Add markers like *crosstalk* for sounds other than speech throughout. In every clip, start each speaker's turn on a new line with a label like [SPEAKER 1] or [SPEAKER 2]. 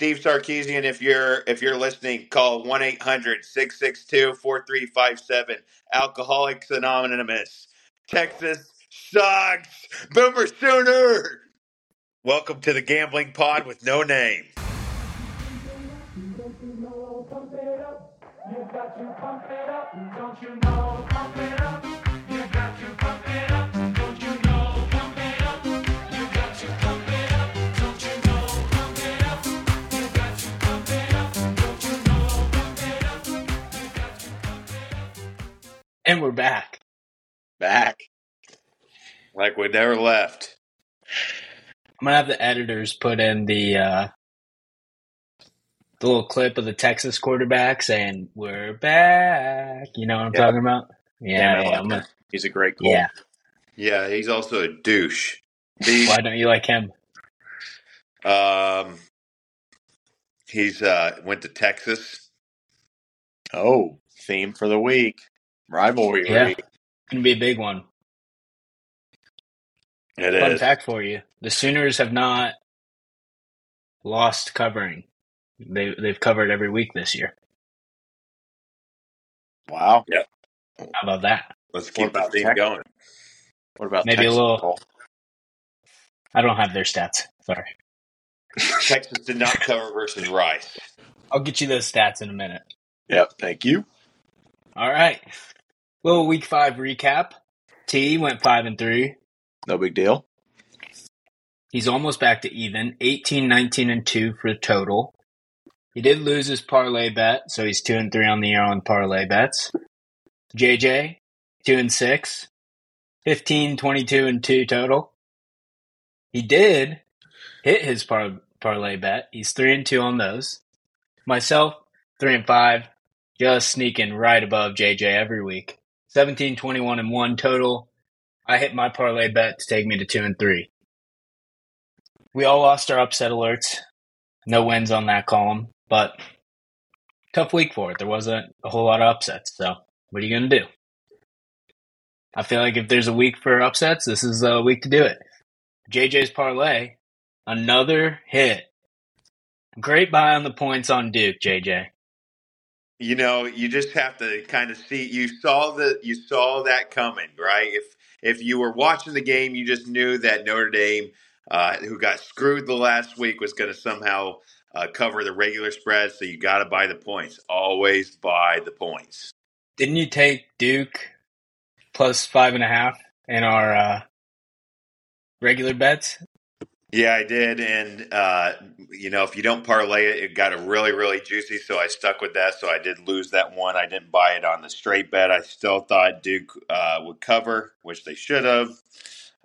[SPEAKER 1] Steve Sarkisian, if you're if you're listening, call 1-800-662-4357. Alcoholics Anonymous. Texas sucks. Boomer Sooner. Welcome to the gambling pod with no name.
[SPEAKER 2] And we're back.
[SPEAKER 3] Back.
[SPEAKER 1] Like we never left.
[SPEAKER 2] I'm gonna have the editors put in the uh, the little clip of the Texas quarterback saying "We're back." You know what I'm
[SPEAKER 3] Yeah.
[SPEAKER 2] talking about? Yeah, yeah,
[SPEAKER 3] like
[SPEAKER 2] I'm gonna-
[SPEAKER 3] him. He's a great goal.
[SPEAKER 2] yeah.
[SPEAKER 1] Yeah, he's also a douche. The,
[SPEAKER 2] Why don't you like him?
[SPEAKER 1] um, he's uh, went to Texas.
[SPEAKER 3] Oh, theme for the week. Rivalry
[SPEAKER 2] Yeah.
[SPEAKER 3] week.
[SPEAKER 2] Gonna be a big one.
[SPEAKER 1] It
[SPEAKER 2] Fun
[SPEAKER 1] is.
[SPEAKER 2] fact for you: the Sooners have not lost covering. They they've covered every week this year.
[SPEAKER 3] Wow. Yep.
[SPEAKER 2] How about that?
[SPEAKER 1] Let's
[SPEAKER 3] What
[SPEAKER 1] keep the
[SPEAKER 3] about
[SPEAKER 1] theme
[SPEAKER 3] Texas?
[SPEAKER 1] going.
[SPEAKER 3] What about
[SPEAKER 2] Maybe a
[SPEAKER 3] Texas
[SPEAKER 2] little-
[SPEAKER 3] golf?
[SPEAKER 2] I don't have their stats. Sorry. *laughs*
[SPEAKER 1] Texas did not cover versus Rice.
[SPEAKER 2] I'll get you those stats in a minute.
[SPEAKER 3] Yep. Thank you.
[SPEAKER 2] All right. Little week five recap. T went five and three.
[SPEAKER 3] No big deal.
[SPEAKER 2] He's almost back to even. 18, 19, and 2 for total. He did lose his parlay bet, so he's 2 and 3 on the year on parlay bets. JJ, 2 and 6. 15, 22, and 2 total. He did hit his par- parlay bet. He's 3 and 2 on those. Myself, 3 and 5. Just sneaking right above JJ every week. 17, 21, and 1 total. I hit my parlay bet to take me to 2 and 3. We all lost our upset alerts. No wins on that column, but tough week for it. There wasn't a whole lot of upsets. So, what are you going to do? I feel like if there's a week for upsets, this is a week to do it. JJ's parlay, another hit. Great buy on the points on Duke, JJ.
[SPEAKER 1] You know, you just have to kind of see. You saw the you saw that coming, right? If if you were watching the game, you just knew that Notre Dame, uh, who got screwed the last week, was going to somehow uh, cover the regular spread. So you got to buy the points. Always buy the points.
[SPEAKER 2] Didn't you take Duke plus five and a half in our uh, regular bets?
[SPEAKER 1] Yeah, I did, and uh, you know, if you don't parlay it, it got a really, really juicy. So I stuck with that. So I did lose that one. I didn't buy it on the straight bet. I still thought Duke uh, would cover, which they should have.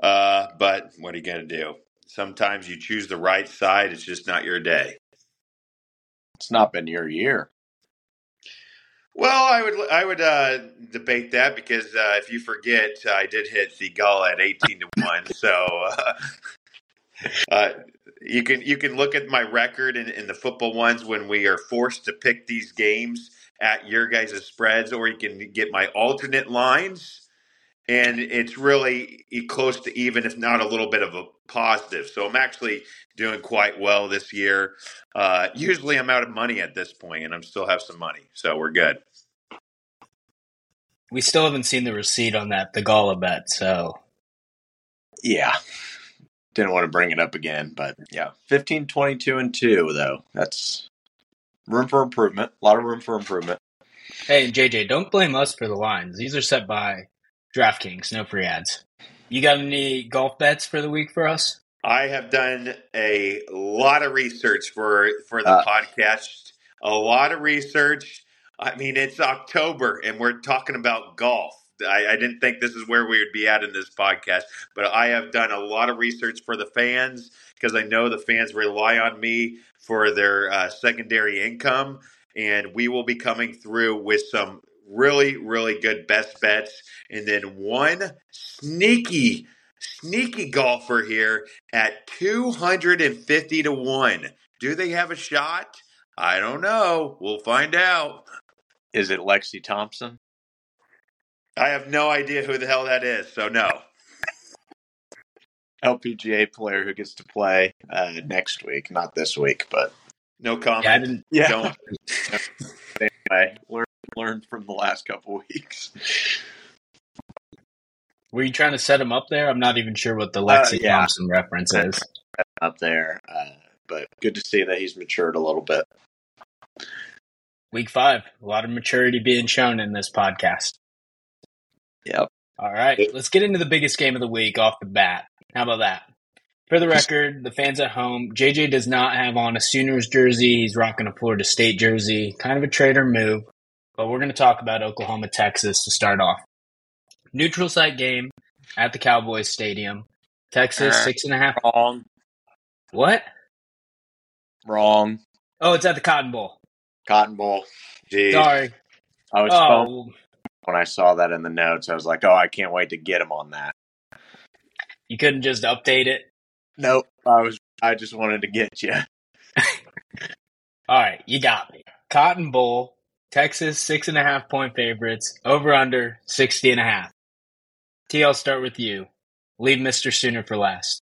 [SPEAKER 1] Uh, but what are you going to do? Sometimes you choose the right side. It's just not your day.
[SPEAKER 3] It's not been your year.
[SPEAKER 1] Well, I would I would uh, debate that because uh, if you forget, I did hit the Gala at eighteen to one. So uh, *laughs* uh, you can you can look at my record in, in the football ones when we are forced to pick these games at your guys' spreads, or you can get my alternate lines, and it's really e- close to even, if not a little bit of a positive. So I'm actually doing quite well this year. Uh, usually I'm out of money at this point, and I'm still have some money, so we're good.
[SPEAKER 2] We still haven't seen the receipt on that, the Gala bet. So
[SPEAKER 3] Yeah. Didn't want to bring it up again, but yeah. 15, 22, and 2, though. That's room for improvement. A lot of room for improvement.
[SPEAKER 2] Hey, and JJ, don't blame us for the lines. These are set by DraftKings, no free ads. You got any golf bets for the week for us?
[SPEAKER 1] I have done a lot of research for for the
[SPEAKER 3] Uh.
[SPEAKER 1] podcast. A lot of research. I mean, it's October and we're talking about golf. I, I didn't think this is where we would be at in this podcast, but I have done a lot of research for the fans because I know the fans rely on me for their uh, secondary income, and we will be coming through with some really, really good best bets, and then one sneaky, sneaky golfer here at 250 to 1. Do they have a shot? I don't know. We'll find out.
[SPEAKER 3] Is it Lexi Thompson?
[SPEAKER 1] I have no idea who the hell that is, so no.
[SPEAKER 3] LPGA player who gets to play uh, next week, not this week, but
[SPEAKER 1] No comment.
[SPEAKER 2] Yeah, I didn't.
[SPEAKER 3] Yeah.
[SPEAKER 1] Don't. *laughs*
[SPEAKER 3] Anyway, learn learned from the last couple weeks.
[SPEAKER 2] Were you trying to set him up there? I'm not even sure what the Lexi
[SPEAKER 3] Uh, yeah.
[SPEAKER 2] Thompson reference is.
[SPEAKER 3] up there. Uh, but good to see that he's matured a little bit.
[SPEAKER 2] Week five, a lot of maturity being shown in this podcast.
[SPEAKER 3] Yep.
[SPEAKER 2] All right, let's get into the biggest game of the week off the bat. How about that? For the record, the fans at home, JJ does not have on a Sooners jersey. He's rocking a Florida State jersey. Kind of a traitor move, but we're going to talk about Oklahoma, Texas to start off. Neutral site game at the Cowboys Stadium. Texas,
[SPEAKER 3] Uh,
[SPEAKER 2] six and a half.
[SPEAKER 3] Wrong.
[SPEAKER 2] What?
[SPEAKER 3] Wrong.
[SPEAKER 2] Oh, it's at the Cotton Bowl.
[SPEAKER 3] Cotton Bowl.
[SPEAKER 1] Jeez.
[SPEAKER 2] Sorry.
[SPEAKER 3] I was pumped
[SPEAKER 2] Oh,
[SPEAKER 3] when I saw that in the notes. I was like, oh, I can't wait to get him on that.
[SPEAKER 2] you couldn't just update it?
[SPEAKER 3] Nope. I was. I just wanted to get you. *laughs*
[SPEAKER 2] All right, you got me. Cotton Bowl, Texas, six and a half point favorites, over under 60 and a half. T, I'll start with you. Leave Mr. Sooner for last.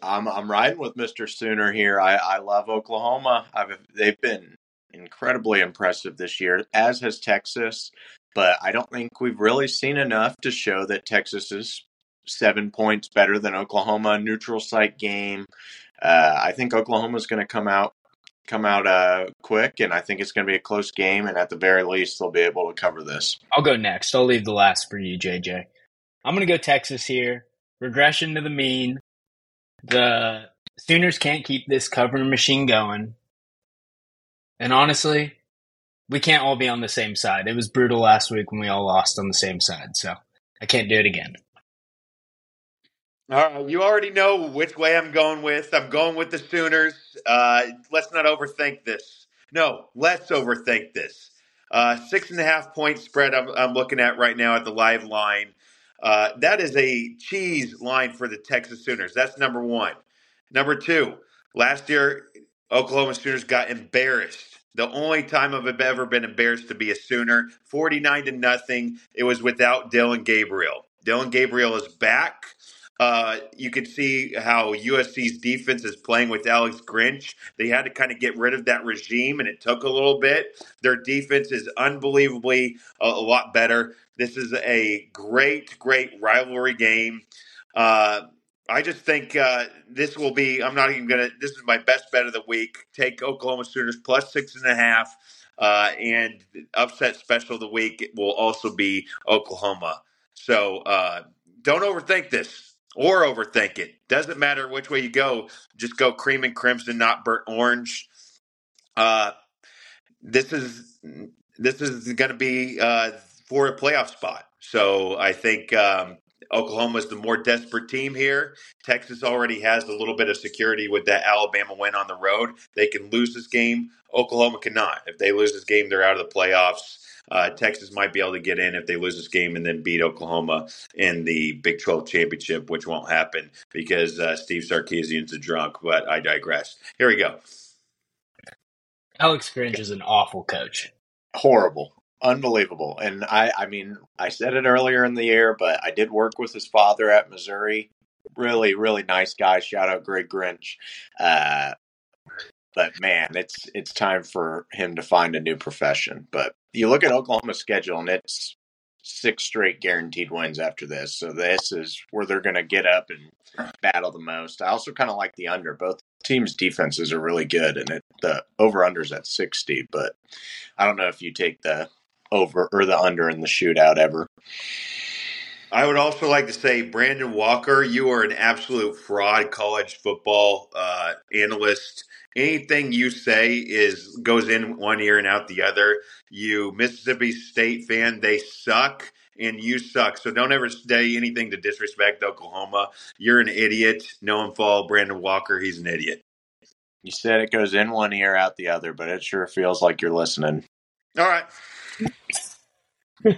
[SPEAKER 3] I'm I'm riding with Mr. Sooner here. I, I love Oklahoma. I've they've been incredibly impressive this year, as has Texas. But I don't think we've really seen enough to show that Texas is seven points better than Oklahoma. Neutral site game. Uh, I think Oklahoma's going to come out come out uh, quick, and I think it's going to be a close game. And at the very least, they'll be able to cover this.
[SPEAKER 2] I'll go next. I'll leave the last for you, JJ. I'm going to go Texas here. Regression to the mean. The Sooners can't keep this covering machine going. And honestly, we can't all be on the same side. It was brutal last week when we all lost on the same side, so I can't do it again.
[SPEAKER 1] All right, you already know which way I'm going with. I'm going with the Sooners. Uh, let's not overthink this. No, let's overthink this. Uh, six and a half point spread I'm, I'm looking at right now at the live line. Uh, that is a cheese line for the Texas Sooners. That's number one. Number two, last year, Oklahoma Sooners got embarrassed. The only time I've ever been embarrassed to be a Sooner, 49 to nothing. It was without Dillon Gabriel. Dillon Gabriel is back. Uh, you can see how USC's defense is playing with Alex Grinch. They had to kind of get rid of that regime, and it took a little bit. Their defense is unbelievably a, a lot better. This is a great, great rivalry game. Uh, I just think uh, this will be. I'm not even gonna. This is my best bet of the week. Take Oklahoma Sooners plus six and a half, uh, and upset special of the week will also be Oklahoma. So uh, don't overthink this or overthink it. Doesn't matter which way you go. Just go cream and crimson, not burnt orange. Uh, this is this is going to be uh, for a playoff spot. So I think um, Oklahoma is the more desperate team here. Texas already has a little bit of security with that Alabama win on the road. They can lose this game. Oklahoma cannot. If they lose this game, they're out of the playoffs. Uh, Texas might be able to get in if they lose this game and then beat Oklahoma in the Big 12 championship, which won't happen because uh, Steve Sarkisian's a drunk. But I digress. Here we go.
[SPEAKER 2] Alex Grinch is an awful coach.
[SPEAKER 3] horrible unbelievable. And i i mean i said it earlier in the year but i did work with his father at missouri. Really really nice guy. Shout out greg grinch. Uh but man it's it's time for him to find a new profession. But you look at oklahoma's schedule and it's six straight guaranteed wins after this. So this is where they're going to get up and battle the most. I also kind of like the under. Both teams defenses are really good and it the over unders at 60 but i don't know if you take the over or the under in the shootout ever.
[SPEAKER 1] I would also like to say, Brandon Walker, you are an absolute fraud college football uh, analyst. Anything you say is goes in one ear and out the other. You Mississippi State fan, they suck and you suck. So don't ever say anything to disrespect Oklahoma. You're an idiot. No one follow Brandon Walker. He's an idiot.
[SPEAKER 3] You said it goes in one ear out the other, but it sure feels like you're listening.
[SPEAKER 1] All right. *laughs*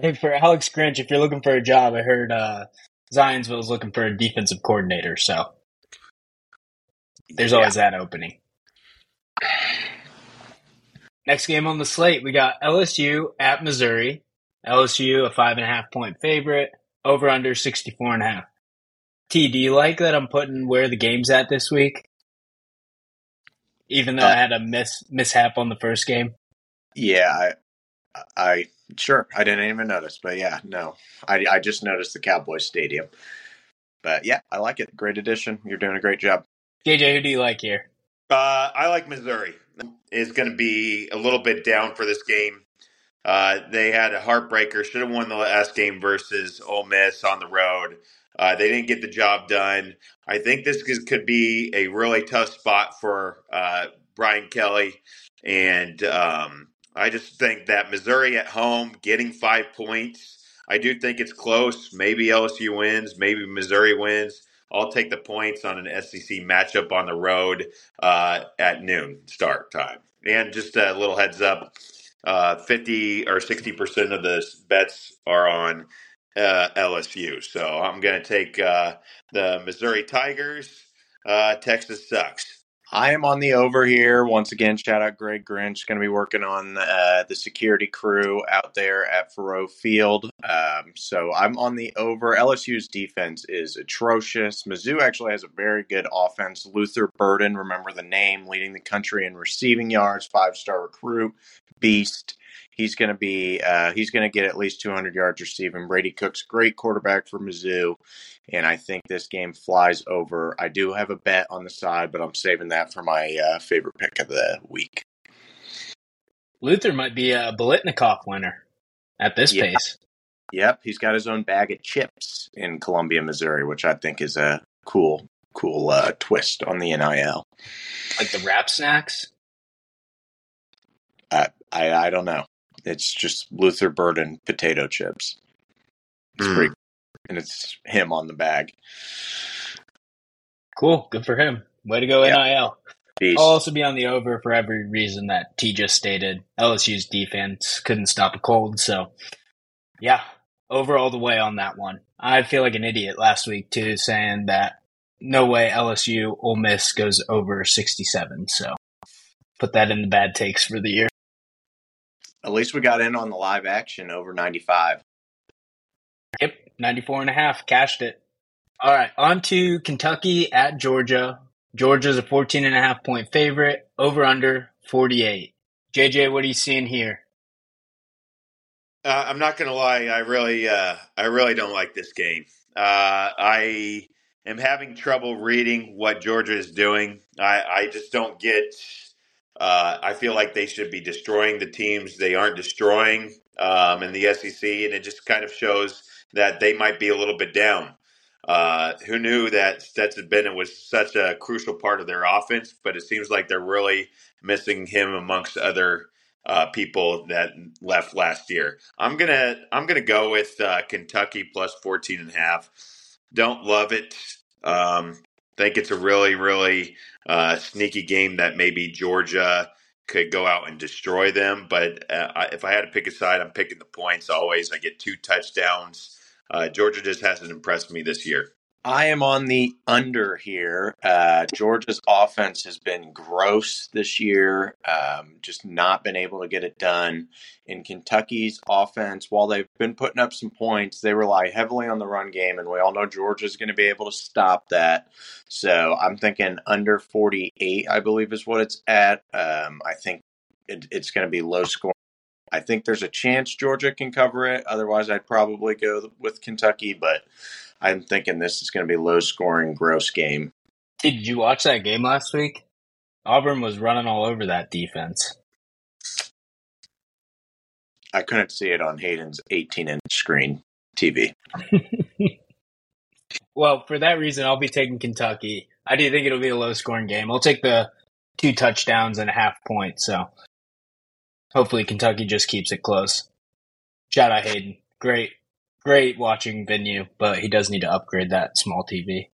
[SPEAKER 2] Hey, for Alex Grinch, if you're looking for a job, I heard uh, Zionsville is looking for a defensive coordinator, so there's always that opening. Next game on the slate, we got LSU at Missouri. LSU, a five and a half point favorite, over under 64 and a half. T, do you like that I'm putting where the game's at this week? Even though
[SPEAKER 3] Uh,
[SPEAKER 2] I had a miss mishap on the first game.
[SPEAKER 3] Yeah, I, I sure I didn't even notice, but yeah, no, I I just noticed the Cowboys Stadium. But yeah, I like it. Great addition. You're doing a great job.
[SPEAKER 2] JJ, who do you like here?
[SPEAKER 1] Uh, I like Missouri. Is going to be a little bit down for this game. Uh, they had a heartbreaker. Should have won the last game versus Ole Miss on the road. Uh, they didn't get the job done. I think this is, could be a really tough spot for uh, Brian Kelly, and um, I just think that Missouri at home getting five points. I do think it's close. Maybe LSU wins. Maybe Missouri wins. I'll take the points on an SEC matchup on the road uh, at noon start time. And just a little heads up uh, 50 or 60% of the bets are on uh, LSU. So I'm going to take uh, the Missouri Tigers. Uh, Texas sucks.
[SPEAKER 3] I am on the over here. Once again, shout out Greg Grinch. Going to be working on uh, the security crew out there at Faurot Field. Um, so I'm on the over. LSU's defense is atrocious. Mizzou actually has a very good offense. Luther Burden, remember the name, leading the country in receiving yards, five star recruit, beast. He's going to be uh, he's going to get at least 200 yards receiving. Brady Cook's great quarterback for Mizzou, and I think this game flies over. I do have a bet on the side, but I'm saving that for my uh, favorite pick of the week.
[SPEAKER 2] Luther might be a Biletnikoff winner at this
[SPEAKER 3] Yeah.
[SPEAKER 2] pace.
[SPEAKER 3] Yep, he's got his own bag of chips in Columbia, Missouri, which I think is a cool cool uh, twist on the NIL.
[SPEAKER 2] Like the rap snacks.
[SPEAKER 3] I, I I don't know. It's just Luther Burden potato chips. It's
[SPEAKER 1] Mm.
[SPEAKER 3] pretty, and it's him on the bag.
[SPEAKER 2] Cool. Good for him. Way to go,
[SPEAKER 3] Yeah.
[SPEAKER 2] NIL.
[SPEAKER 3] Beast.
[SPEAKER 2] I'll also be on the over for every reason that T just stated. LSU's defense couldn't stop a cold, so yeah, over all the way on that one. I feel like an idiot last week too, saying that no way LSU Ole Miss goes over 67. So put that in the bad takes for the year.
[SPEAKER 3] At least we got in on the live action over 95.
[SPEAKER 2] Yep, 94 and a half, cashed it. All right, on to Kentucky at Georgia. Georgia's a 14 and a half point favorite, over under 48. JJ, what are you seeing here?
[SPEAKER 1] Uh, I'm not going to lie. I really, uh, I really don't like this game. Uh, I am having trouble reading what Georgia is doing. I, I just don't get. Uh, I feel like they should be destroying the teams they aren't destroying um, in the SEC, and it just kind of shows that they might be a little bit down. Uh, who knew that Stetson Bennett was such a crucial part of their offense? But it seems like they're really missing him amongst other uh, people that left last year. I'm gonna I'm gonna go with uh, Kentucky plus 14 and a half. Don't love it. Um, think it's a really really uh, sneaky game that maybe Georgia could go out and destroy them. But uh, I, if I had to pick a side, I'm picking the points always. I get two touchdowns. Uh, Georgia just hasn't impressed me this year.
[SPEAKER 3] I am on the under here. Uh, Georgia's offense has been gross this year, um, just not been able to get it done. In Kentucky's offense, while they've been putting up some points, they rely heavily on the run game, and we all know Georgia's going to be able to stop that. So I'm thinking under 48, I believe is what it's at. Um, I think it, it's going to be low scoring. I think there's a chance Georgia can cover it. Otherwise, I'd probably go with Kentucky, but I'm thinking this is going to be low scoring, gross game.
[SPEAKER 2] Did you watch that game last week? Auburn was running all over that defense.
[SPEAKER 3] I couldn't see it on Hayden's 18 inch screen TV. *laughs*
[SPEAKER 2] Well, for that reason, I'll be taking Kentucky. I do think it'll be a low scoring game. I'll take the two touchdowns and a half point. So hopefully Kentucky just keeps it close. Shout out Hayden. Great, great watching venue, but he does need to upgrade that small TV.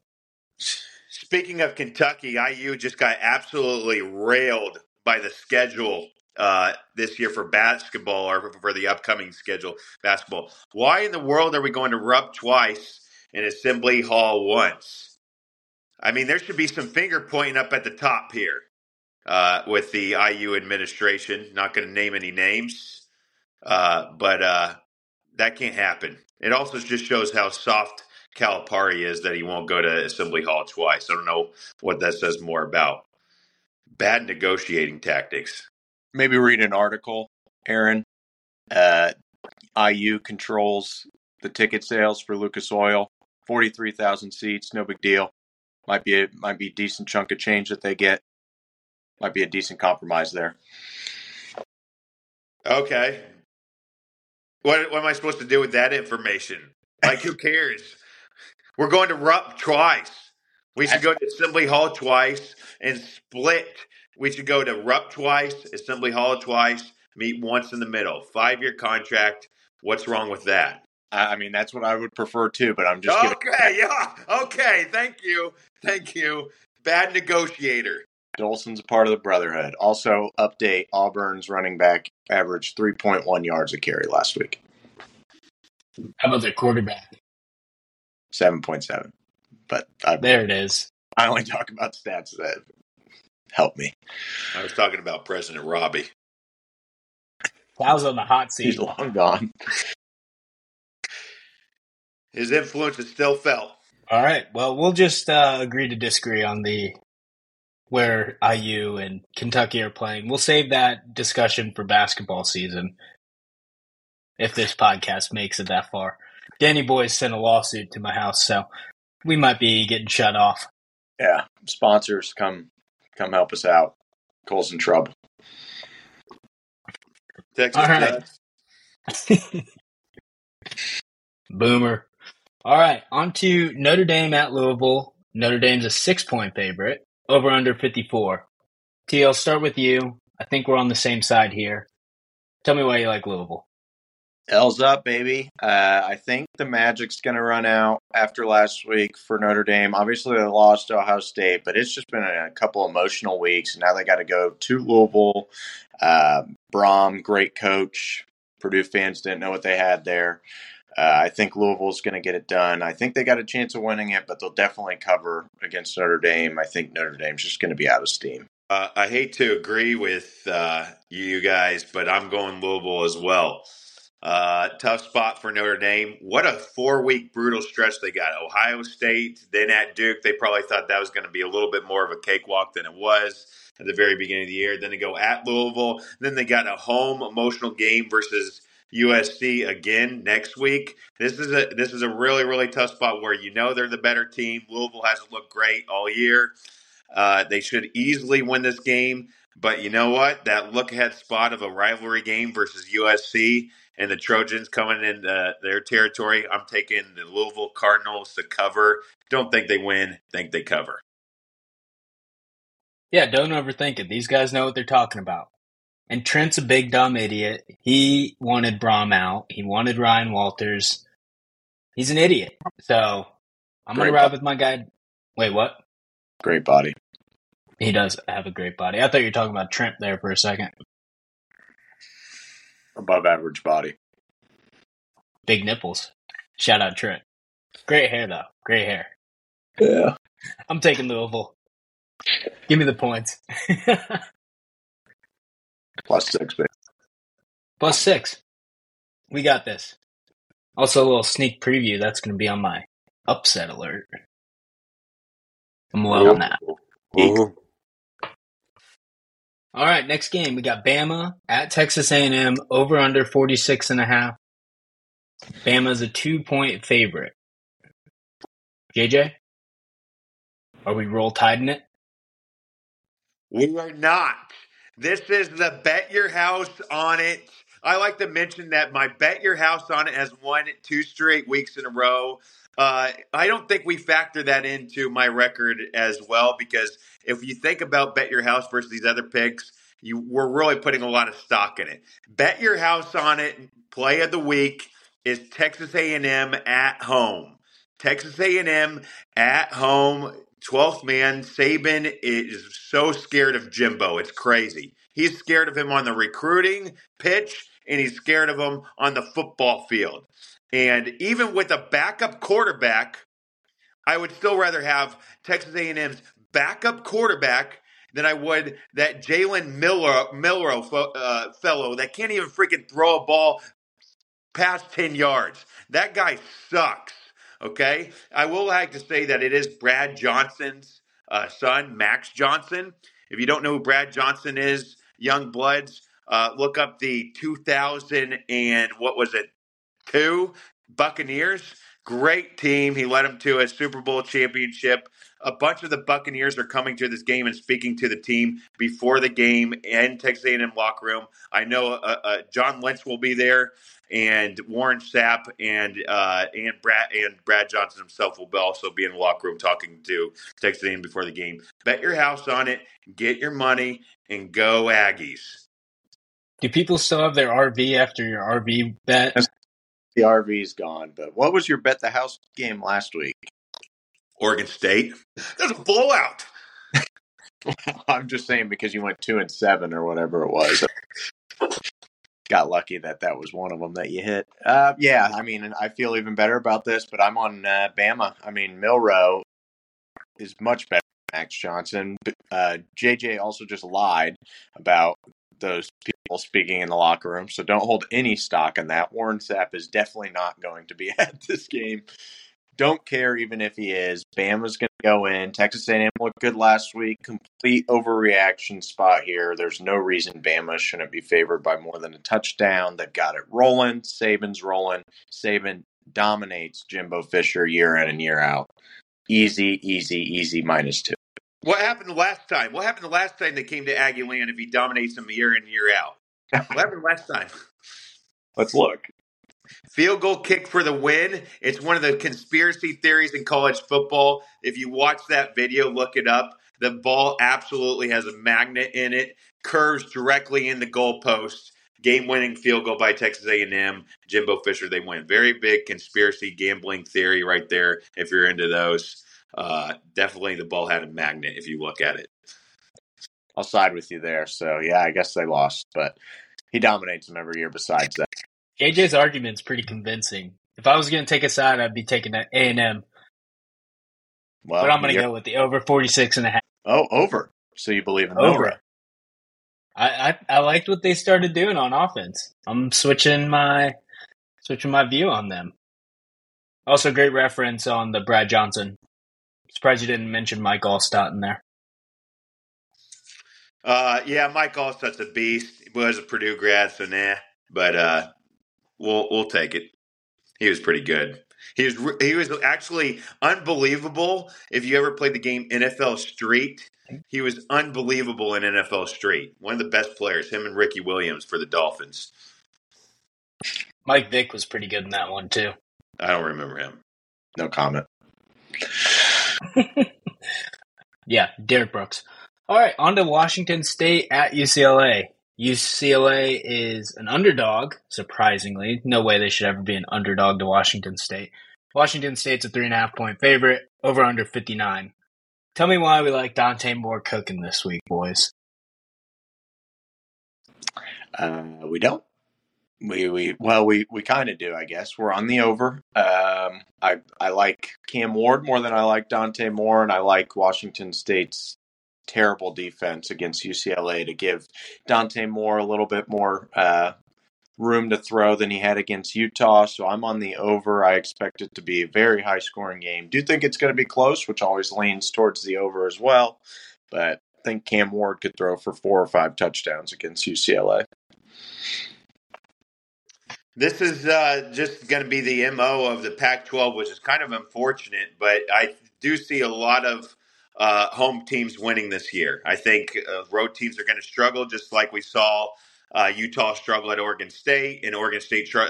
[SPEAKER 1] Speaking of Kentucky, IU just got absolutely railed by the schedule uh, this year for basketball or for the upcoming schedule basketball. Why in the world are we going to Rupp twice and Assembly Hall once? I mean, there should be some finger pointing up at the top here uh, with the IU administration. Not going to name any names, uh, but uh, that can't happen. It also just shows how soft Calipari is that he won't go to Assembly Hall twice. I don't know what that says more about. Bad negotiating tactics.
[SPEAKER 3] Maybe read an article, Aaron. Uh, IU controls the ticket sales for Lucas Oil. Forty-three thousand seats, no big deal. Might be a might be a decent chunk of change that they get. Might be a decent compromise there.
[SPEAKER 1] Okay. What, what am I supposed to do with that information? Like, who cares? We're going to Rupp twice. We should go to Assembly Hall twice and split. We should go to Rupp twice, Assembly Hall twice, meet once in the middle. Five year contract. What's wrong with that?
[SPEAKER 3] I I mean, that's what I would prefer too, but I'm just giving
[SPEAKER 1] Okay, yeah. Okay, thank you. Thank you. Bad negotiator.
[SPEAKER 3] Dolson's a part of the brotherhood. Also, update Auburn's running back averaged 3.1 yards a carry last week,
[SPEAKER 2] How about the quarterback?
[SPEAKER 3] 7.7. But I,
[SPEAKER 2] There it is.
[SPEAKER 3] I only talk about stats that help me.
[SPEAKER 1] I was talking about President Robbie.
[SPEAKER 2] Plow's on the hot seat.
[SPEAKER 3] He's long gone.
[SPEAKER 1] His influence is still felt.
[SPEAKER 2] All right. Well, we'll just uh, agree to disagree on the where IU and Kentucky are playing. We'll save that discussion for basketball season if this podcast makes it that far. Danny Boys sent a lawsuit to my house, so we might be getting shut off.
[SPEAKER 3] Yeah, sponsors come come help us out. Cole's in trouble.
[SPEAKER 1] Texas
[SPEAKER 2] All right. *laughs* Boomer. All right, on to Notre Dame at Louisville. Notre Dame's a six point favorite, over under 54. T, I'll start with you. I think we're on the same side here. Tell me why you like Louisville.
[SPEAKER 3] L's up, baby. Uh, I think the Magic's going to run out after last week for Notre Dame. Obviously, they lost to Ohio State, but it's just been a couple emotional weeks. Now they got to go to Louisville. Uh, Brohm, great coach. Purdue fans didn't know what they had there. Uh, I think Louisville's going to get it done. I think they got a chance of winning it, but they'll definitely cover against Notre Dame. I think Notre Dame's just going to be out of steam.
[SPEAKER 1] Uh, I hate to agree with uh, you guys, but I'm going Louisville as well. Uh, tough spot for Notre Dame. What a four week brutal stretch they got. Ohio State, then at Duke. They probably thought that was going to be a little bit more of a cakewalk than it was at the very beginning of the year. Then they go at Louisville. Then they got a home emotional game versus USC again next week. This is a this is a really really tough spot where you know they're the better team. Louisville hasn't looked great all year. Uh, they should easily win this game, but you know what? That look ahead spot of a rivalry game versus USC and the Trojans coming in uh, their territory. I'm taking the Louisville Cardinals to cover. Don't think they win. Think they cover.
[SPEAKER 2] Yeah, don't overthink it. These guys know what they're talking about. And Trent's a big dumb idiot. He wanted Brohm out. He wanted Ryan Walters. He's an idiot. So I'm gonna ride
[SPEAKER 3] bu-
[SPEAKER 2] with my guy. Wait, what?
[SPEAKER 3] Great body.
[SPEAKER 2] He does have a great body. I thought you were talking about Trent there for a second.
[SPEAKER 3] Above average body.
[SPEAKER 2] Big nipples. Shout out Trent. Great hair though. Great hair.
[SPEAKER 3] Yeah.
[SPEAKER 2] I'm taking Louisville. Give me the points. *laughs*
[SPEAKER 3] Plus six, baby.
[SPEAKER 2] Plus six. We got this. Also, a little sneak preview. That's going to be on my upset alert. I'm loving that.
[SPEAKER 3] Ooh.
[SPEAKER 2] All right, next game we got Bama at Texas A&M over under 46 and a half. Bama's a 2-point favorite. JJ? Are we roll tiding it?
[SPEAKER 1] We are not. This is the bet your house on it. I like to mention that my bet your house on it has won two straight weeks in a row. Uh, I don't think we factor that into my record as well because if you think about bet your house versus these other picks, you we're really putting a lot of stock in it. Bet your house on it. Play of the week is Texas A&M at home. Texas A&M at home. 12th man, Saban is so scared of Jimbo. It's crazy. He's scared of him on the recruiting pitch, and he's scared of him on the football field. And even with a backup quarterback, I would still rather have Texas A&M's backup quarterback than I would that Jalen Miller uh, fellow that can't even freaking throw a ball past 10 yards. That guy sucks. Okay. I will like to say that it is Brad Johnson's uh, son, Max Johnson. If you don't know who Brad Johnson is, young bloods, uh, look up the 2000 and what was it, two Buccaneers. Great team. He led them to a Super Bowl championship. A bunch of the Buccaneers are coming to this game and speaking to the team before the game in Texas A&M locker room. I know uh, uh, John Lynch will be there, and Warren Sapp and uh, and Brad and Brad Johnson himself will also be in the locker room talking to Texas A&M before the game. Bet your house on it. Get your money and go Aggies.
[SPEAKER 2] Do people still have their RV after your RV bet?
[SPEAKER 3] The RV's gone. But what was your bet the house game last week?
[SPEAKER 1] Oregon State. That's a blowout. *laughs*
[SPEAKER 3] I'm just saying because you went two and seven or whatever it was. Got lucky that that was one of them that you hit. Uh, yeah, I mean, I feel even better about this, but I'm on uh, Bama. I mean, Milroe is much better than Max Johnson. Uh, JJ also just lied about those people speaking in the locker room, so don't hold any stock in that. Warren Sapp is definitely not going to be *laughs* at this game. Don't care even if he is. Bama's going to go in. Texas A&M looked good last week. Complete overreaction spot here. There's no reason Bama shouldn't be favored by more than a touchdown. They've got it rolling. Saban's rolling. Saban dominates Jimbo Fisher year in and year out. Easy, easy, easy minus two.
[SPEAKER 1] What happened the last time? What happened the last time they came to Aggie Land if he dominates them year in, year out? What happened last time? *laughs*
[SPEAKER 3] Let's look.
[SPEAKER 1] Field goal kick for the win. It's one of the conspiracy theories in college football. If you watch that video, look it up. The ball absolutely has a magnet in it, curves directly in the goalpost. Game-winning field goal by Texas A&M. Jimbo Fisher, they win. Very big conspiracy gambling theory right there. If you're into those, uh, definitely the ball had a magnet. If you look at it,
[SPEAKER 3] I'll side with you there. So yeah, I guess they lost, but he dominates them every year. Besides that.
[SPEAKER 2] AJ's argument's pretty convincing. If I was going to take a side, I'd be taking A and M.
[SPEAKER 3] Well,
[SPEAKER 2] But I'm going to go with the over 46 and a half.
[SPEAKER 3] Oh, over. So you believe in
[SPEAKER 2] Over.
[SPEAKER 3] over?
[SPEAKER 2] I, I I liked what they started doing on offense. I'm switching my switching my view on them. Also, great reference on the Brad Johnson. Surprised you didn't mention Mike Alstott in there.
[SPEAKER 1] uh, yeah, Mike Alstott's a beast. He was a Purdue grad, so nah. But uh, we'll we'll take it. He was pretty good. He was re- he was actually unbelievable. If you ever played the game NFL Street, he was unbelievable in NFL Street. One of the best players. Him and Ricky Williams for the Dolphins.
[SPEAKER 2] Mike Vick was pretty good in that one too.
[SPEAKER 1] I don't remember him.
[SPEAKER 3] No comment. *laughs*
[SPEAKER 2] Yeah, Derrick Brooks. All right, on to Washington State at UCLA. UCLA is an underdog, surprisingly. No way they should ever be an underdog to Washington State. Washington State's a three and a half point favorite, over under 59. Tell me why we like Dante Moore cooking this week, boys.
[SPEAKER 3] Uh, we don't. We we well we we kind of do I guess we're on the over. Um, I I like Cam Ward more than I like Dante Moore, and I like Washington State's terrible defense against UCLA to give Dante Moore a little bit more uh, room to throw than he had against Utah. So I'm on the over. I expect it to be a very high scoring game. Do you think it's going to be close, which always leans towards the over as well. But I think Cam Ward could throw for four or five touchdowns against UCLA.
[SPEAKER 1] This is uh, just going to be the mo of the Pac-12, which is kind of unfortunate, but I do see a lot of uh, home teams winning this year. I think uh, road teams are going to struggle, just like we saw uh, Utah struggle at Oregon State and Oregon State tr-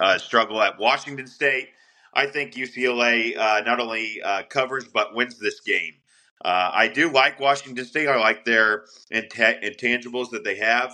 [SPEAKER 1] uh, struggle at Washington State. I think UCLA uh, not only covers but wins this game. I do like Washington State. I like their int- intangibles that they have.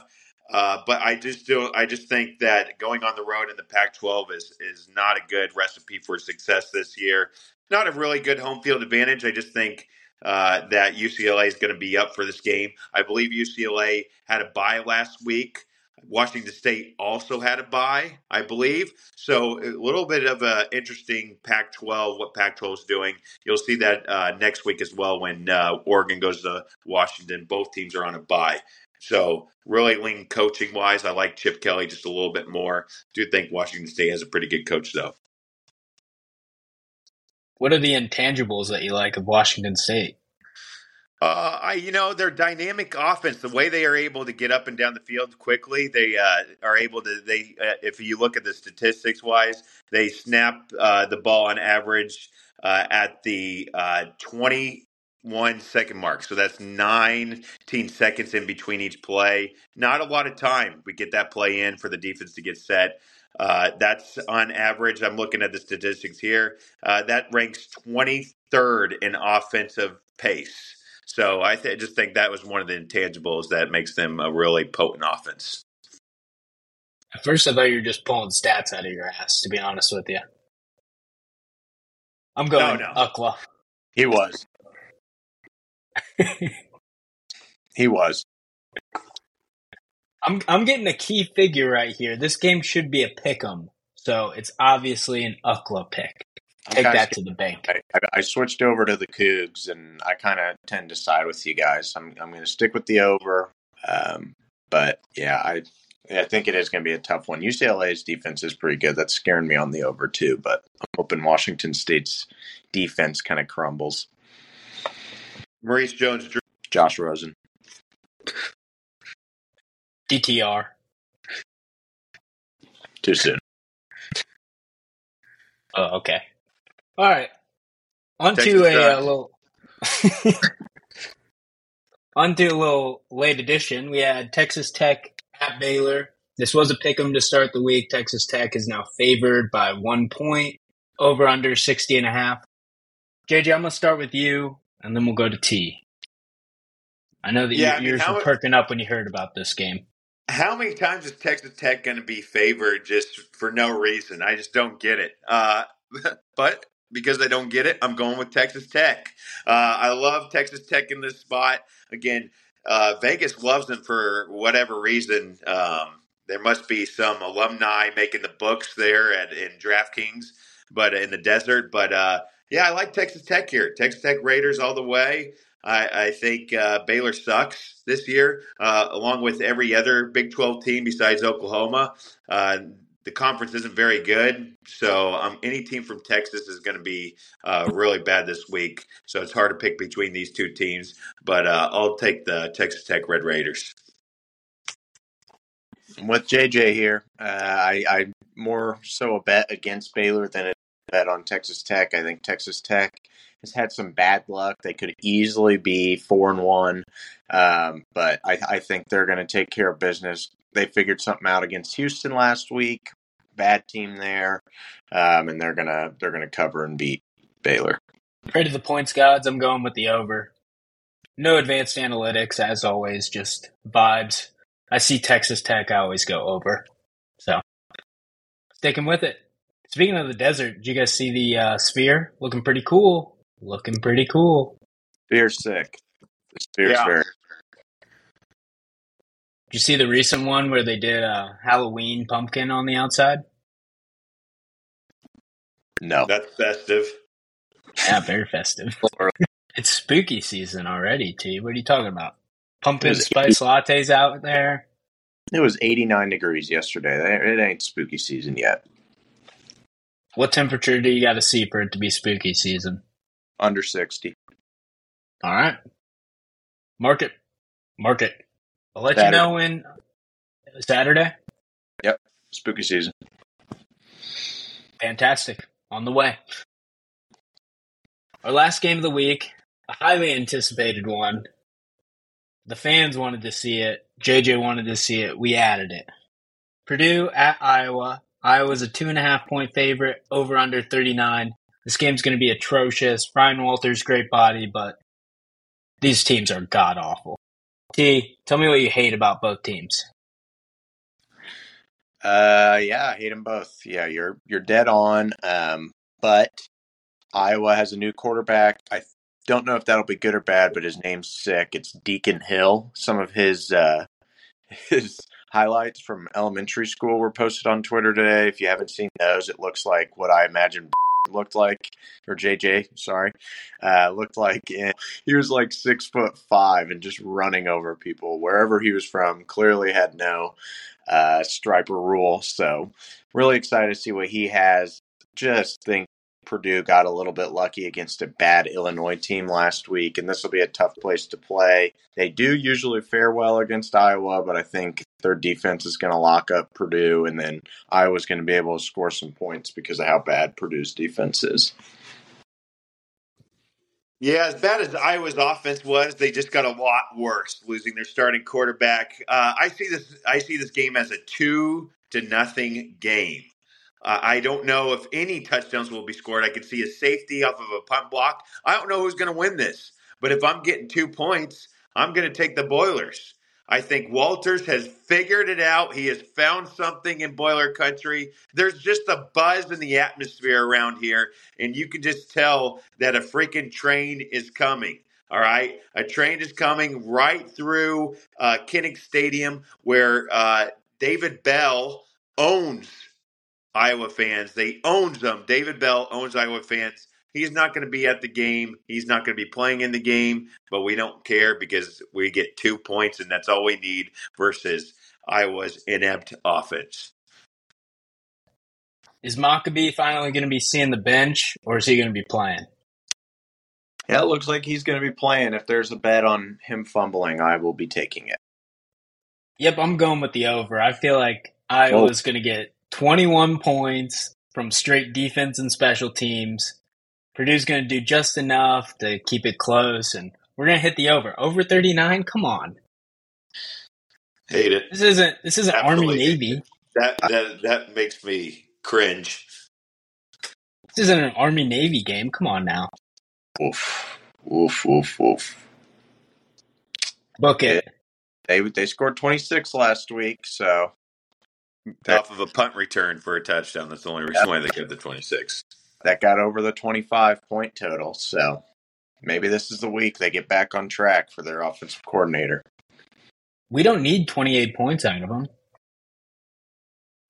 [SPEAKER 1] Uh, but I just do. I just think that going on the road in the Pac-12 is is not a good recipe for success this year. Not a really good home field advantage. I just think uh, that UCLA is going to be up for this game. I believe UCLA had a bye last week. Washington State also had a bye, I believe. So a little bit of a interesting Pac-12. What Pac-12 is doing, you'll see that uh, next week as well when uh, Oregon goes to Washington. Both teams are on a bye. So really lean coaching wise, I like Chip Kelly just a little bit more. Do think Washington State has a pretty good coach though.
[SPEAKER 2] What are the intangibles that you like of Washington State?
[SPEAKER 1] Uh, I, you know, their dynamic offense, the way they are able to get up and down the field quickly, they uh, are able to. They, uh, if you look at the statistics wise, they snap uh, the ball on average uh, at the uh, twenty-one second mark. So that's nineteen seconds in between each play. Not a lot of time. We get that play in for the defense to get set. Uh, that's on average. I'm looking at the statistics here. Uh, that ranks 23rd in offensive pace. So I th- just think that was one of the intangibles that makes them a really potent offense.
[SPEAKER 2] At first, I thought you were just pulling stats out of your ass. To be honest with you, I'm going
[SPEAKER 1] no.
[SPEAKER 2] UCLA.
[SPEAKER 3] He was. He was.
[SPEAKER 2] I'm I'm getting a key figure right here. This game should be a pick 'em, so it's obviously an UCLA pick. Take that to the bank.
[SPEAKER 3] I, I- I switched over to the Cougs, and I kind of tend to side with you guys. I'm I'm going to stick with the over, um, but yeah, I I think it is going to be a tough one. UCLA's defense is pretty good. That's scaring me on the over too, but I'm hoping Washington State's defense kind of crumbles.
[SPEAKER 1] Maurice Jones Drew.
[SPEAKER 3] Josh Rosen.
[SPEAKER 2] DTR.
[SPEAKER 3] Too soon.
[SPEAKER 2] Oh, okay. All right. On to a,
[SPEAKER 1] Tech.
[SPEAKER 2] uh, little. *laughs* On to a little late edition. We had Texas Tech at Baylor. This was a pick 'em to start the week. Texas Tech is now favored by one point, over under 60 and a half. JJ, I'm going to start with you, and then we'll go to T. I know that
[SPEAKER 1] Yeah,
[SPEAKER 2] your
[SPEAKER 1] I mean,
[SPEAKER 2] ears were perking up when you heard about this game.
[SPEAKER 1] How many times is Texas Tech going to be favored just for no reason? I just don't get it. Uh, *laughs* but because I don't get it, I'm going with Texas Tech. Uh, I love Texas Tech in this spot. Again, uh, Vegas loves them for whatever reason. Um, there must be some alumni making the books there at in DraftKings, but in the desert. But uh, yeah, I like Texas Tech here. Texas Tech Raiders all the way. I, I think uh, Baylor sucks this year, uh, along with every other Big 12 team besides Oklahoma. Uh, the conference isn't very good, so um, any team from Texas is going to be uh, really bad this week. So it's hard to pick between these two teams, but uh, I'll take the Texas Tech Red Raiders.
[SPEAKER 3] I'm with JJ here. Uh, I, I more so a bet against Baylor than a bet on Texas Tech. I think Texas Tech has had some bad luck. They could easily be four and one, um, but I, I think they're going to take care of business. They figured something out against Houston last week. Bad team there, um, and they're gonna they're gonna cover and beat Baylor.
[SPEAKER 2] Pray to the points gods. I'm going with the over. No advanced analytics, as always, just vibes. I see Texas Tech, I always go over. So, sticking with it. Speaking of the desert, did you guys see the uh, sphere? Looking pretty cool. Looking pretty cool.
[SPEAKER 3] Spear's sick. The Spear's
[SPEAKER 1] Yeah.
[SPEAKER 3] very.
[SPEAKER 2] Did you see the recent one where they did a Halloween pumpkin on the outside?
[SPEAKER 3] No,
[SPEAKER 1] That's festive.
[SPEAKER 2] Yeah, very festive. *laughs* It's spooky season already, T. What are you talking about? Pumpkin
[SPEAKER 3] Is it-
[SPEAKER 2] spice lattes out there.
[SPEAKER 3] it was 89 degrees yesterday. It ain't spooky season yet.
[SPEAKER 2] What temperature do you got to see for it to be spooky season?
[SPEAKER 3] Under 60.
[SPEAKER 2] All right. Mark it. Mark it. I'll let
[SPEAKER 3] Saturday.
[SPEAKER 2] you know when Saturday. Yep.
[SPEAKER 3] Spooky season.
[SPEAKER 2] Fantastic. On the way. Our last game of the week, a highly anticipated one. The fans wanted to see it. JJ wanted to see it. We added it. Purdue at Iowa. Iowa's a two and a half point favorite, over under 39. This game's going to be atrocious. Brian Walters, great body, but these teams are god awful. T, tell me what you hate about both teams.
[SPEAKER 3] Uh, yeah, I hate them both. Yeah, you're you're dead on. Um, but Iowa has a new quarterback. I don't know if that'll be good or bad, but his name's sick. It's Deacon Hill. Some of his uh *laughs* his highlights from elementary school were posted on Twitter today. If you haven't seen those, it looks like what I imagine *laughs* looked like, or JJ, sorry, uh, looked like. He was like six foot five and just running over people wherever he was from. Clearly had no uh, striper rule. So really excited to see what he has. Just think Purdue got a little bit lucky against a bad Illinois team last week, and this will be a tough place to play. They do usually fare well against Iowa, but I think their defense is going to lock up Purdue, and then Iowa's going to be able to score some points because of how bad Purdue's defense is.
[SPEAKER 1] Yeah, as bad as Iowa's offense was, they just got a lot worse, losing their starting quarterback. Uh, I see this. I see this game as a two to nothing game. I don't know if any touchdowns will be scored. I could see a safety off of a punt block. I don't know who's going to win this, but if I'm getting two points, I'm going to take the Boilers. I think Walters has figured it out. He has found something in Boiler Country. There's just a buzz in the atmosphere around here, and you can just tell that a freaking train is coming. All right, a train is coming right through uh, Kinnick Stadium, where uh, David Bell owns Iowa fans. They owns them. David Bell owns Iowa fans. He's not going to be at the game. He's not going to be playing in the game, but we don't care because we get two points, and that's all we need versus Iowa's inept offense.
[SPEAKER 2] Is Mockabee finally going to be seeing the bench, or is he going to be playing?
[SPEAKER 3] Yeah, it looks like he's going to be playing. If there's a bet on him fumbling, I will be taking it.
[SPEAKER 2] Yep, I'm going with the over. I feel like Iowa's going to get 21 points from straight defense and special teams. Purdue's going to do just enough to keep it close, and we're going to hit the over. Over 39? Come on.
[SPEAKER 1] Hate it.
[SPEAKER 2] This isn't this isn't Army Navy.
[SPEAKER 1] That that that makes me cringe.
[SPEAKER 2] This isn't an Army Navy game. Come on now.
[SPEAKER 3] Oof, oof, oof, oof.
[SPEAKER 2] Book it.
[SPEAKER 3] They they scored 26 last week, so that,
[SPEAKER 1] Off of a punt return for a touchdown. That's the only reason why they get the 26.
[SPEAKER 3] that got over the 25 point total. So maybe this is the week they get back on track for their offensive coordinator.
[SPEAKER 2] We don't need 28 points out of them.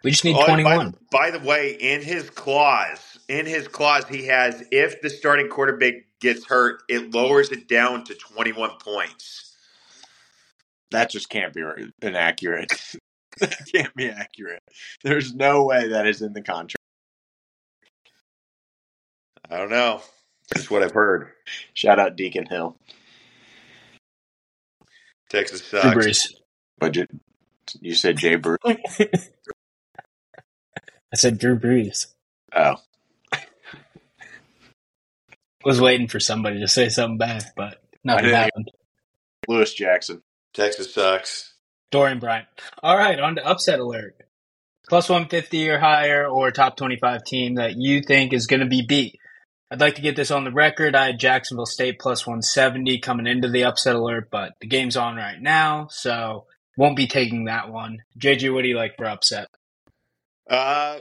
[SPEAKER 2] We just need
[SPEAKER 1] Oh,
[SPEAKER 2] 21.
[SPEAKER 1] By, by the way, in his clause, in his clause, he has if the starting quarterback gets hurt, it lowers it down to 21 points.
[SPEAKER 3] That just can't be right- inaccurate. *laughs* *laughs* that can't be accurate. There's no way that is in the contract.
[SPEAKER 1] I don't know. That's what I've heard.
[SPEAKER 3] Shout out Deacon Hill.
[SPEAKER 1] Texas
[SPEAKER 2] Drew
[SPEAKER 1] sucks.
[SPEAKER 2] Brees.
[SPEAKER 3] But you, you said Jay Bruce. *laughs*
[SPEAKER 2] I said Drew Brees.
[SPEAKER 3] Oh, *laughs*
[SPEAKER 2] Was waiting for somebody to say something back, but nothing happened.
[SPEAKER 3] Lewis Jackson.
[SPEAKER 1] Texas sucks.
[SPEAKER 2] Dorian Bryant. All right, on to upset alert. Plus 150 or higher, or top 25 team that you think is going to be beat. I'd like to get this on the record. I had Jacksonville State plus 170 coming into the upset alert, but the game's on right now, so won't be taking that one. JJ, what do you like for upset?
[SPEAKER 1] Uh,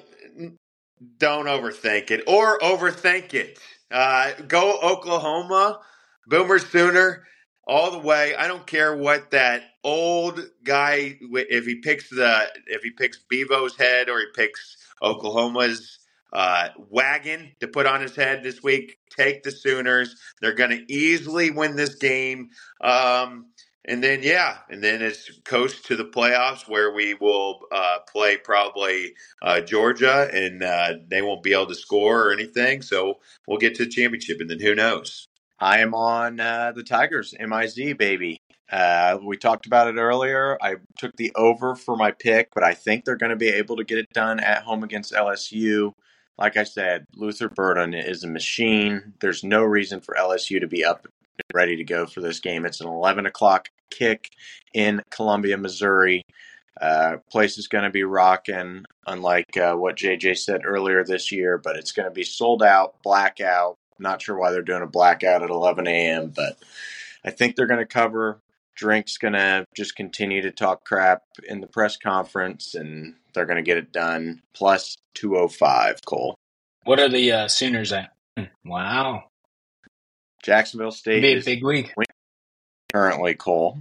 [SPEAKER 1] don't overthink it or overthink it. Uh, go Oklahoma, Boomer Sooner, all the way. I don't care what that old guy if he picks the if he picks Bevo's head or he picks Oklahoma's uh, wagon to put on his head this week. Take the Sooners. They're going to easily win this game. Um, and then yeah, and then it's coast to the playoffs where we will uh, play probably uh, Georgia, and uh, they won't be able to score or anything. So we'll get to the championship, and then who knows?
[SPEAKER 3] I am on uh, the Tigers, MIZ, baby. Uh, we talked about it earlier. I took the over for my pick, but I think they're going to be able to get it done at home against LSU. Like I said, Luther Burden is a machine. There's no reason for LSU to be up and ready to go for this game. It's an 11 o'clock kick in Columbia, Missouri. Uh, place is going to be rocking, unlike uh, what JJ said earlier this year, but it's going to be sold out, blackout. Not sure why they're doing a blackout at 11 a.m., but I think they're going to cover. Drink's going to just continue to talk crap in the press conference, and they're going to get it done. Plus 205, Cole.
[SPEAKER 2] What are the uh, Sooners at? Hmm, Wow.
[SPEAKER 3] Jacksonville State
[SPEAKER 2] Be a big week.
[SPEAKER 3] currently Cole.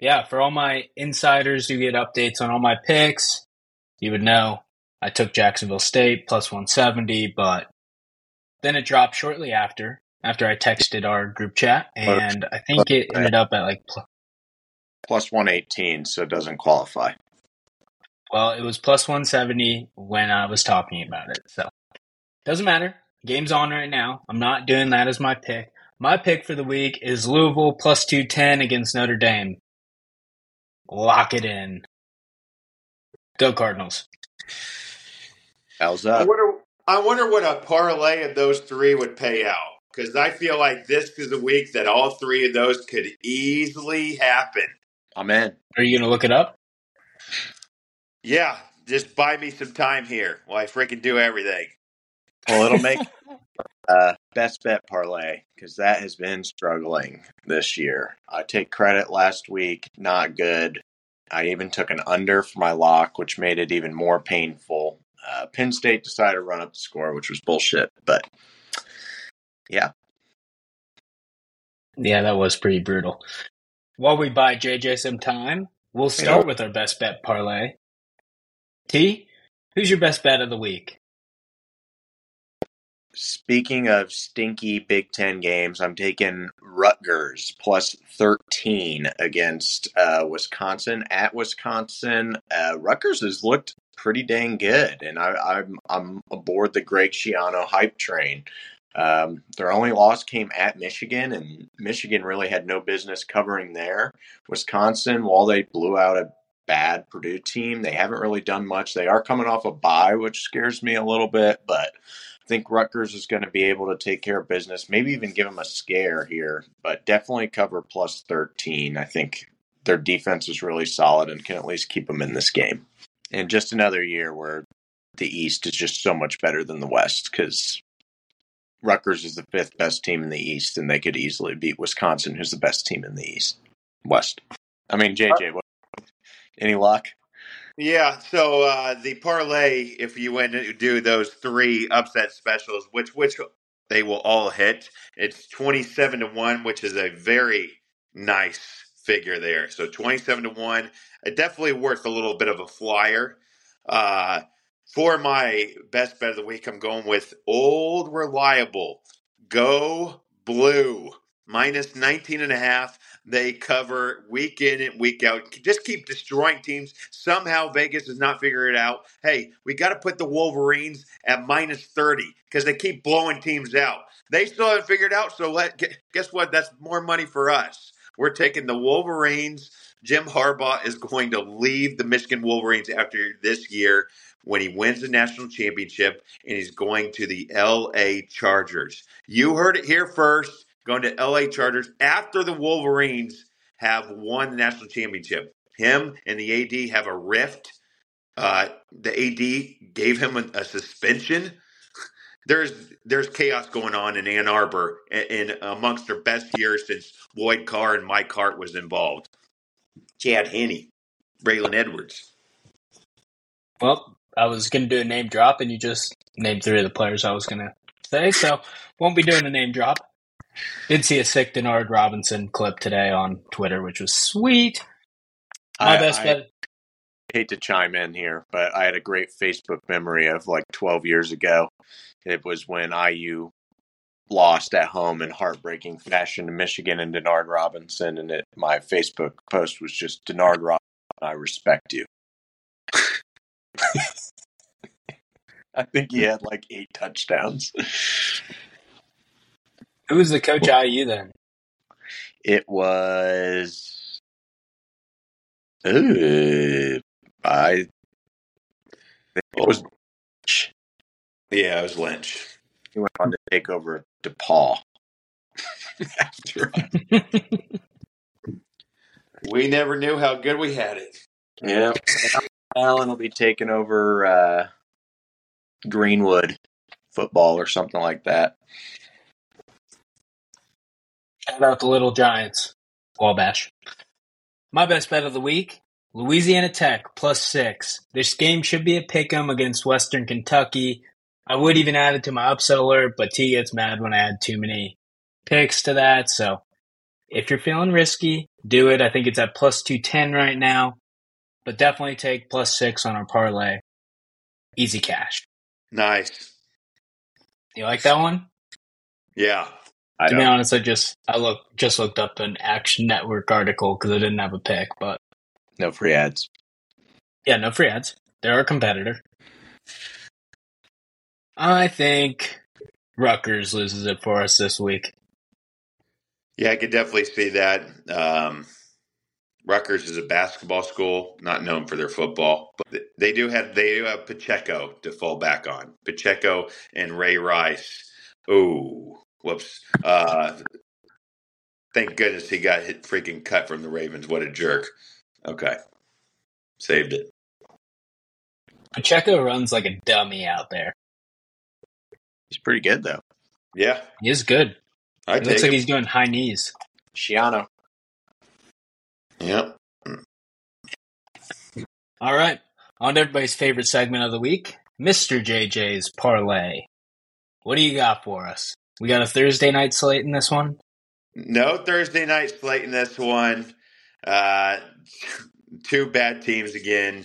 [SPEAKER 2] Yeah, for all my insiders who get updates on all my picks, you would know I took Jacksonville State plus 170, but then it dropped shortly after, after I texted our group chat, and I think it ended up at like, pl-
[SPEAKER 3] Plus 118, so it doesn't qualify.
[SPEAKER 2] well, it was plus 170 when I was talking about it, so doesn't matter. Game's on right now. I'm not doing that as my pick. My pick for the week is Louisville plus 210 against Notre Dame. Lock it in. Go Cardinals.
[SPEAKER 3] How's
[SPEAKER 1] that?
[SPEAKER 3] up?
[SPEAKER 1] wonder, I wonder what a parlay of those three would pay out. Because I feel like this is a week that all three of those could easily happen.
[SPEAKER 3] I'm in.
[SPEAKER 2] Are you going to look it up?
[SPEAKER 1] Yeah, just buy me some time here while I freaking do everything.
[SPEAKER 3] Well, it'll make *laughs* uh, best bet parlay because that has been struggling this year. I take credit last week, not good. I even took an under for my lock, which made it even more painful. Uh, Penn State decided to run up the score, which was bullshit. But yeah,
[SPEAKER 2] Yeah, that was pretty brutal. While we buy JJ some time, we'll start with our best bet parlay. T, who's your best bet of the week?
[SPEAKER 3] speaking of stinky Big Ten games, I'm taking Rutgers plus 13 against uh, Wisconsin at Wisconsin. Uh, Rutgers has looked pretty dang good, and I, I'm I'm aboard the Greg Schiano hype train. Um, their only loss came at Michigan, and Michigan really had no business covering there. Wisconsin, while they blew out a bad Purdue team, they haven't really done much. They are coming off a bye, which scares me a little bit, but I think Rutgers is going to be able to take care of business, maybe even give them a scare here, but definitely cover plus 13. I think their defense is really solid and can at least keep them in this game. And just another year where the East is just so much better than the West because Rutgers is the fifth best team in the East, and they could easily beat Wisconsin, who's the best team in the East. West. I mean, JJ, what, any luck?
[SPEAKER 1] Yeah, so uh, the parlay, if you went to do those three upset specials, which which they will all hit, it's twenty seven to one, which is a very nice figure there. So twenty seven to one, definitely worth a little bit of a flyer. Uh, for my best bet of the week, I'm going with old reliable. Go blue. Minus 19 and a half. They cover week in and week out. Just keep destroying teams. Somehow Vegas does not figure it out. Hey, we got to put the Wolverines at minus 30 because they keep blowing teams out. They still haven't figured out. So let guess what? That's more money for us. We're taking the Wolverines. Jim Harbaugh is going to leave the Michigan Wolverines after this year when he wins the national championship and he's going to the LA Chargers. You heard it here first. Going to LA Chargers after the Wolverines have won the national championship. Him and the AD have a rift. Uh, the AD gave him a, a, suspension. There's there's chaos going on in Ann Arbor in, in amongst their best years since Lloyd Carr and Mike Hart was involved. Chad Henne, Braylon Edwards.
[SPEAKER 2] Well, I was going to do a name drop, and you just named three of the players I was going to say, so won't be doing a name drop. Did see a sick Denard Robinson clip today on Twitter, which was sweet. My
[SPEAKER 3] I,
[SPEAKER 2] best
[SPEAKER 3] I
[SPEAKER 2] bet.
[SPEAKER 3] hate to chime in here, but I had a great Facebook memory of like 12 years ago. It was when IU lost at home in heartbreaking fashion to Michigan and Denard Robinson, and it, my Facebook post was just Denard Robinson, I respect you. *laughs* I think he had like eight touchdowns.
[SPEAKER 2] Who was the coach at IU then?
[SPEAKER 3] It was. Uh, I it was.
[SPEAKER 1] Yeah, it was Lynch.
[SPEAKER 3] He went on to take over DePauw *laughs* after. *laughs*
[SPEAKER 1] We never knew how good we had it.
[SPEAKER 3] Yeah. Allen will be taking over uh, Greenwood football or something like that.
[SPEAKER 2] Shout out the Little Giants. Wabash. My best bet of the week Louisiana Tech plus six. This game should be a pick 'em against Western Kentucky. I would even add it to my upset alert, but T gets mad when I add too many picks to that. So if you're feeling risky, do it. I think it's at plus 210 right now, but definitely take plus six on our parlay. Easy cash.
[SPEAKER 1] Nice.
[SPEAKER 2] You like that one?
[SPEAKER 1] Yeah.
[SPEAKER 3] I
[SPEAKER 2] to be
[SPEAKER 3] don't.
[SPEAKER 2] honest, I just I look just looked up an Action Network article because I didn't have a pick, but
[SPEAKER 3] No free ads.
[SPEAKER 2] yeah, no free ads. They're our competitor. I think Rutgers loses it for us this week.
[SPEAKER 1] Yeah, I could definitely see that. Um, Rutgers is a basketball school, not known for their football, but they do have they do have Pacheco to fall back on. Pacheco and Ray Rice. Oh, whoops! Uh, thank goodness he got hit freaking cut from the Ravens. What a jerk! Okay, saved it.
[SPEAKER 2] Pacheco runs like a dummy out there.
[SPEAKER 3] He's pretty good though.
[SPEAKER 1] Yeah,
[SPEAKER 2] He is good.
[SPEAKER 1] I
[SPEAKER 2] It looks
[SPEAKER 1] take
[SPEAKER 2] like
[SPEAKER 1] it.
[SPEAKER 2] he's doing high knees.
[SPEAKER 3] Schiano.
[SPEAKER 1] Yep.
[SPEAKER 2] All right. On to everybody's favorite segment of the week, Mr. JJ's Parlay. What do you got for us? We got a Thursday night slate in this one.
[SPEAKER 1] No Thursday night slate in this one. Uh, *laughs* two bad teams again.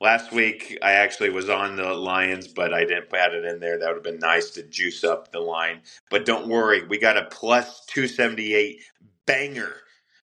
[SPEAKER 1] Last week, I actually was on the Lions, but I didn't add it in there. That would have been nice to juice up the line. But don't worry, we got a plus 278 banger.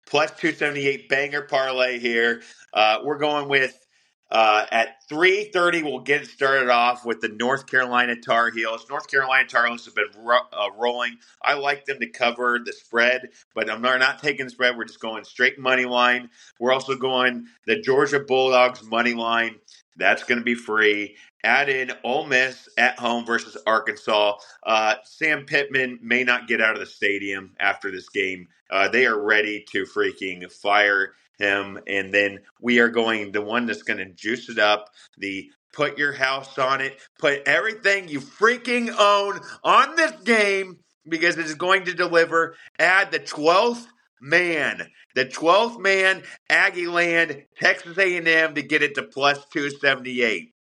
[SPEAKER 1] Plus 278 banger parlay here. Uh, we're going with uh, at 3.30, we'll get started off with the North Carolina Tar Heels. North Carolina Tar Heels have been ro- uh, rolling. I like them to cover the spread, but I'm not, not taking the spread. We're just going straight money line. We're also going the Georgia Bulldogs money line. That's going to be free. Add in Ole Miss at home versus Arkansas. Uh, Sam Pittman may not get out of the stadium after this game. Uh, they are ready to freaking fire him. And then we are going the one that's going to juice it up. The put your house on it. Put everything you freaking own on this game because it is going to deliver. Add the 12th man, the 12th man, Aggie Land, Texas A&M to get it to plus 278.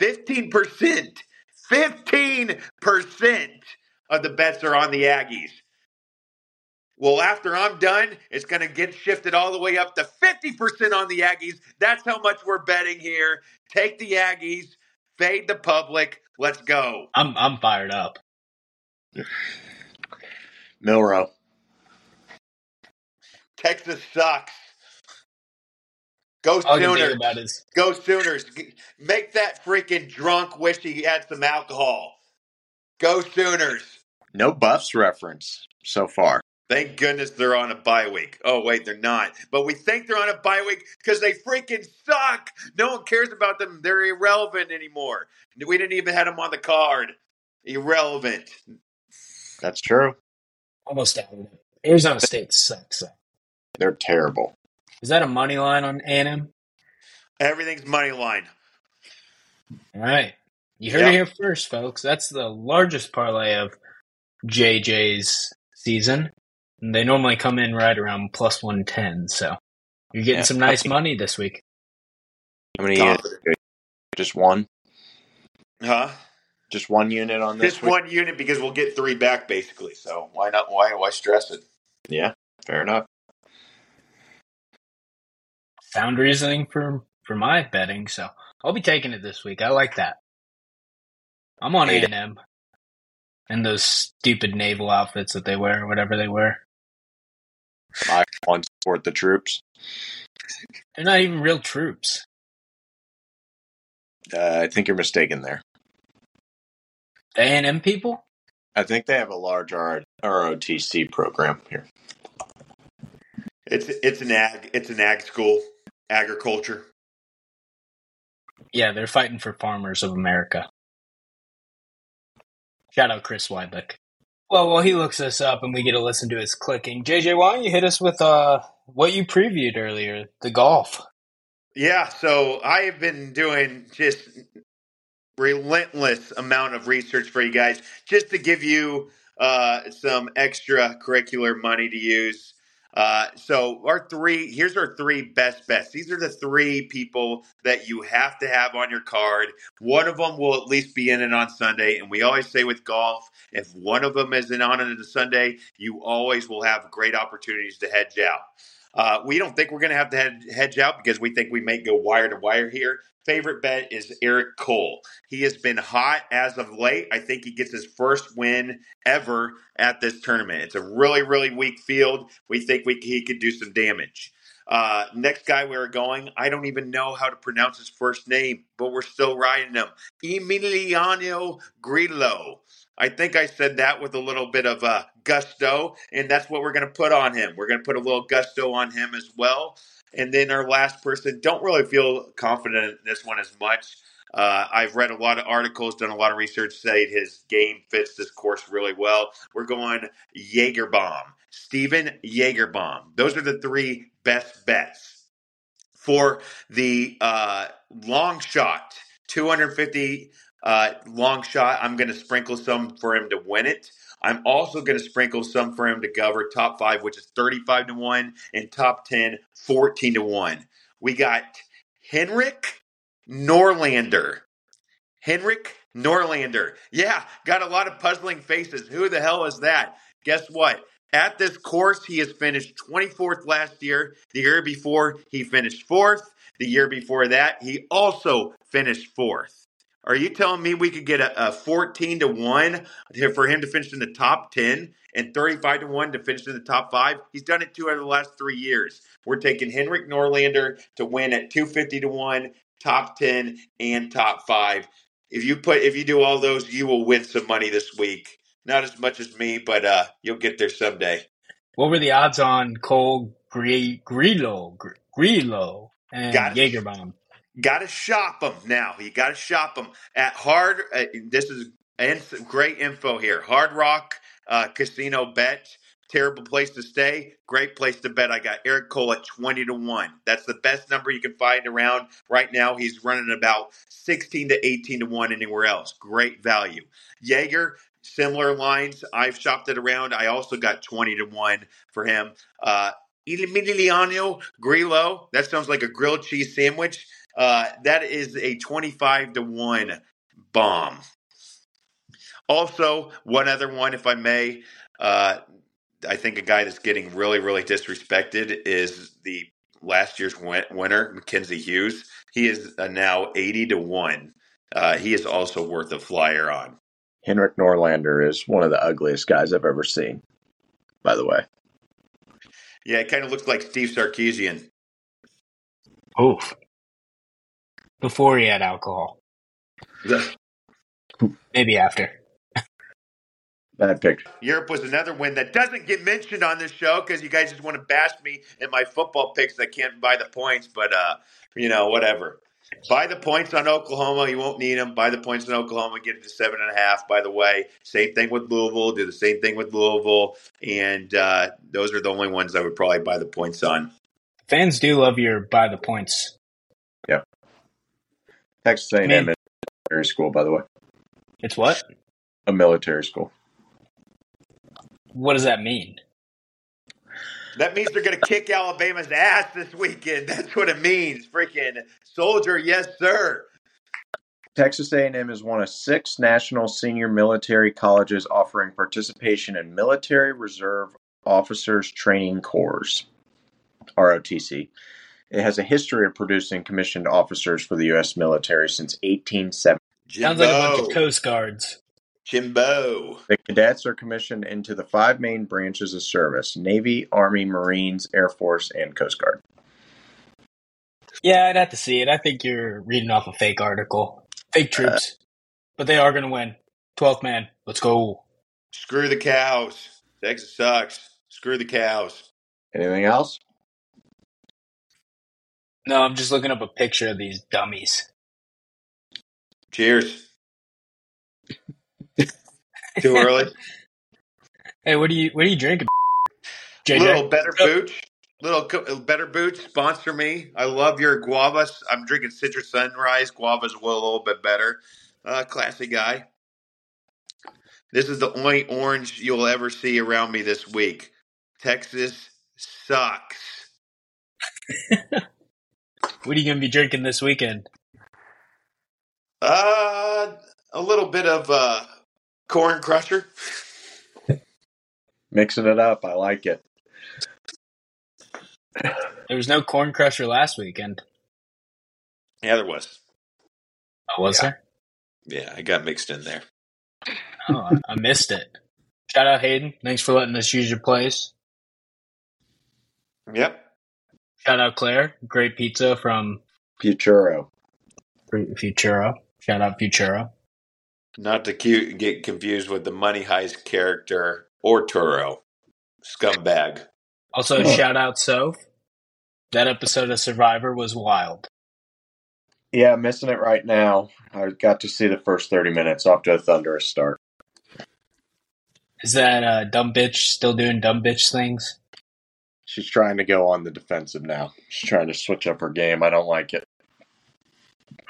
[SPEAKER 1] 15%, 15% of the bets are on the Aggies. Well, after I'm done, it's going to get shifted all the way up to 50% on the Aggies. That's how much we're betting here. Take the Aggies, fade the public. Let's go.
[SPEAKER 2] I'm I'm fired up. *sighs*
[SPEAKER 3] Milroe.
[SPEAKER 1] Texas sucks. Go
[SPEAKER 2] All I can think
[SPEAKER 1] Sooners. Go Sooners. Make that freaking drunk wish he had some alcohol. Go Sooners.
[SPEAKER 3] No Buffs reference so far.
[SPEAKER 1] Thank goodness they're on a bye week. Oh, wait, they're not. But we think they're on a bye week because they freaking suck. No one cares about them. They're irrelevant anymore. We didn't even have them on the card. Irrelevant.
[SPEAKER 3] That's true.
[SPEAKER 2] almost out of it. Arizona State sucks.
[SPEAKER 3] They're terrible.
[SPEAKER 2] Is that a money line on A&M?
[SPEAKER 1] Everything's money line.
[SPEAKER 2] All right. You heard
[SPEAKER 1] Yeah.
[SPEAKER 2] it here first, folks. That's the largest parlay of JJ's season. And they normally come in right around plus 110. So you're getting
[SPEAKER 3] Yeah.
[SPEAKER 2] some nice money this week.
[SPEAKER 3] How many units? Just one?
[SPEAKER 1] Huh?
[SPEAKER 3] Just one unit on this
[SPEAKER 1] Just
[SPEAKER 3] week?
[SPEAKER 1] one unit because we'll get three back basically. So why not? Why why stress it?
[SPEAKER 3] Yeah, fair enough.
[SPEAKER 2] Sound reasoning for, for my betting. So I'll be taking it this week. I like that. I'm on A&M. And those stupid naval outfits that they wear, or whatever they wear.
[SPEAKER 3] I want to support the troops.
[SPEAKER 2] They're not even real troops.
[SPEAKER 3] Uh, I think you're mistaken there.
[SPEAKER 2] The A&M people?
[SPEAKER 3] I think they have a large ROTC program here.
[SPEAKER 1] It's it's an ag it's an ag school, agriculture.
[SPEAKER 2] Yeah, they're fighting for farmers of America. Shout out Chris Weidlich. Well, while he looks this up and we get to listen to his clicking, JJ, why don't you hit us with uh what you previewed earlier, the golf?
[SPEAKER 1] Yeah, so I have been doing just relentless amount of research for you guys just to give you uh, some extra curricular money to use. Uh, so our three here's our three best bets. These are the three people that you have to have on your card. One of them will at least be in it on Sunday, and we always say with golf, if one of them isn't on it on Sunday, you always will have great opportunities to hedge out. Uh, we don't think we're going to have to hedge out because we think we may go wire to wire here. Favorite bet is Eric Cole. He has been hot as of late. I think he gets his first win ever at this tournament. It's a really, really weak field. We think we, he could do some damage. Uh, next guy we are going, I don't even know how to pronounce his first name, but we're still riding him. Emiliano Grillo. I think I said that with a little bit of uh, gusto, and that's what we're going to put on him. We're going to put a little gusto on him as well. And then our last person, don't really feel confident in this one as much. Uh, I've read a lot of articles, done a lot of research, say his game fits this course really well. We're going Jagerbaum, Stephan Jagerbaum. Those are the three best bets for the uh, long shot, 250 uh, long shot. I'm going to sprinkle some for him to win it. I'm also going to sprinkle some for him to cover top five, which is 35 to 1, and top 10, 14 to 1. We got Henrik Norlander. Henrik Norlander. Yeah, got a lot of puzzling faces. Who the hell is that? Guess what? At this course, he has finished 24th last year. The year before, he finished fourth. The year before that, he also finished fourth. Are you telling me we could get a, a 14 to 1 for him to finish in the top 10 and 35 to 1 to finish in the top 5? He's done it two out of the last 3 years. We're taking Henrik Norlander to win at 250 to 1, top 10 and top 5. If you put if you do all those, you will win some money this week. Not as much as me, but uh, you'll get there someday.
[SPEAKER 2] What were the odds on Cole Grillo, Grillo, and
[SPEAKER 1] Got it.
[SPEAKER 2] Jagerbaum?
[SPEAKER 1] Got to shop them now. You got to shop them at Hard. Uh, this is and great info here. Hard Rock uh, Casino Bet. Terrible place to stay. Great place to bet. I got Eric Cole at twenty to one. That's the best number you can find around right now. He's running about sixteen to eighteen to one anywhere else. Great value. Jaeger similar lines. I've shopped it around. I also got 20 to 1 for him. Uh, Emiliano Grillo, that sounds like a grilled cheese sandwich. Uh, that is a 25 to 1 bomb. Also, one other one, if I may. Uh, I think a guy that's getting really, really disrespected is the last year's winner, Mackenzie Hughes. He is now 80 to 1. Uh, he is also worth a flyer on.
[SPEAKER 3] Henrik Norlander is one of the ugliest guys I've ever seen, by the way.
[SPEAKER 1] Yeah, it kind of looks like Steve Sarkisian.
[SPEAKER 2] Oof. Before he had alcohol. *laughs* Maybe after.
[SPEAKER 3] Bad picture.
[SPEAKER 1] Europe was another win that doesn't get mentioned on this show because you guys just want to bash me in my football picks. I can't buy the points, but uh, you know, whatever. Buy the points on Oklahoma. You won't need them. Buy the points on Oklahoma. Get it to seven and a half. By the way, same thing with Louisville. Do the same thing with Louisville, and uh, those are the only ones I would probably buy the points on.
[SPEAKER 2] Fans do love your buy the points.
[SPEAKER 3] Yeah. Texas A&M is a military school, by the way.
[SPEAKER 2] It's what?
[SPEAKER 3] A military school.
[SPEAKER 2] What does that mean?
[SPEAKER 1] That means they're going to kick Alabama's ass this weekend. *laughs* That's what it means. Freaking soldier, yes, sir.
[SPEAKER 3] Texas A&M is one of six national senior military colleges offering participation in military reserve officers training corps, ROTC. It has a history of producing commissioned officers for the U.S. military since 1870.
[SPEAKER 2] Sounds like a bunch of Coast Guards.
[SPEAKER 1] Jimbo.
[SPEAKER 3] The cadets are commissioned into the five main branches of service Navy, Army, Marines, Air Force, and Coast Guard.
[SPEAKER 2] Yeah, I'd have to see it. I think you're reading off a fake article. Fake uh, troops. Uh, but they are going to win. 12th man. Let's go.
[SPEAKER 1] Screw the cows. Texas sucks. Screw the cows.
[SPEAKER 3] Anything else?
[SPEAKER 2] No, I'm just looking up a picture of these dummies.
[SPEAKER 1] Cheers. Too *laughs* early.
[SPEAKER 2] hey, what are you what are you drinking?
[SPEAKER 1] JJ? Little better booch. Little better booch sponsor me. I love your guavas. I'm drinking citrus sunrise. Guavas will a little bit better. Uh, classy guy. This is the only orange you'll ever see around me this week. Texas sucks. *laughs*
[SPEAKER 2] what are you going to be drinking this weekend?
[SPEAKER 1] Uh, a little bit of uh, Corn Crusher.
[SPEAKER 3] Mixing it up. I like it.
[SPEAKER 2] There was no Corn Crusher last weekend.
[SPEAKER 1] Yeah, there was.
[SPEAKER 2] Oh, was
[SPEAKER 1] yeah.
[SPEAKER 2] there?
[SPEAKER 1] Yeah, I got mixed in there.
[SPEAKER 2] Oh, I missed it. Shout out Hayden. Thanks for letting us use your place.
[SPEAKER 1] Yep.
[SPEAKER 2] Shout out Claire. Great pizza from
[SPEAKER 3] Futuro.
[SPEAKER 2] Futuro. Shout out Futuro.
[SPEAKER 1] Not to cu- get confused with the Money Heist character Arturo, scumbag.
[SPEAKER 2] Also,
[SPEAKER 3] Oh.
[SPEAKER 2] shout out Soph. That episode of Survivor was wild.
[SPEAKER 3] Yeah, missing it right now. I got to see the first 30 minutes off to a thunderous start.
[SPEAKER 2] Is that uh, dumb bitch still doing dumb bitch things?
[SPEAKER 3] She's trying to go on the defensive now. She's trying to switch up her game. I don't like it.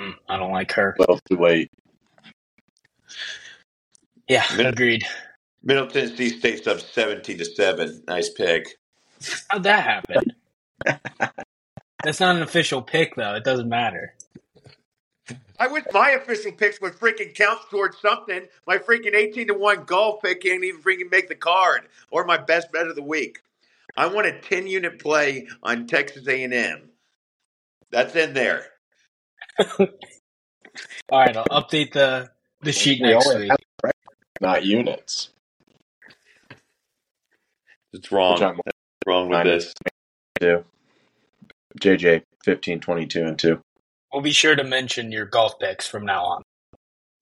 [SPEAKER 2] Mm, I don't like her.
[SPEAKER 3] A little too late.
[SPEAKER 2] Yeah,
[SPEAKER 1] Minute-
[SPEAKER 2] agreed.
[SPEAKER 1] Middle Tennessee State's up seventeen to seven. Nice pick.
[SPEAKER 2] How'd that happen? That's not an official pick, though. It doesn't matter.
[SPEAKER 1] I wish my official picks would freaking count towards something. My freaking eighteen to one golf pick can't even freaking make the card, or my best bet of the week. I want a ten unit play on Texas A and M. That's in there. *laughs*
[SPEAKER 2] All right, I'll update the the sheet
[SPEAKER 3] We
[SPEAKER 2] next
[SPEAKER 3] only
[SPEAKER 2] week.
[SPEAKER 3] have right, not units.
[SPEAKER 1] It's wrong.
[SPEAKER 3] Which
[SPEAKER 1] wrong with this.
[SPEAKER 3] do. JJ fifteen twenty two and 2.
[SPEAKER 2] We'll be sure to mention your golf picks from now on.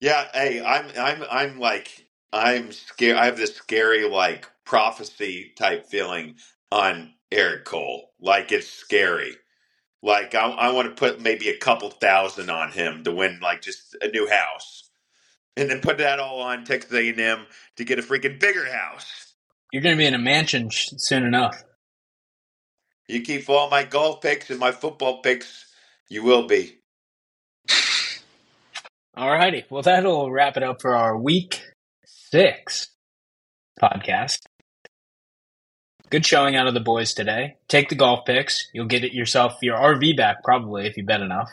[SPEAKER 1] Yeah, hey, I'm I'm I'm like I'm scared. I have this scary like prophecy type feeling on Eric Cole. Like it's scary. Like I, I want to put maybe a couple thousand on him to win like just a new house, and then put that all on Texas A&M to get a freaking bigger house.
[SPEAKER 2] You're going to be in a mansion soon enough.
[SPEAKER 1] You keep all my golf picks and my football picks, you will be.
[SPEAKER 2] All righty. Well, that'll wrap it up for our week six podcast. Good showing out of the boys today. Take the golf picks. You'll get it yourself your RV back probably if you bet enough.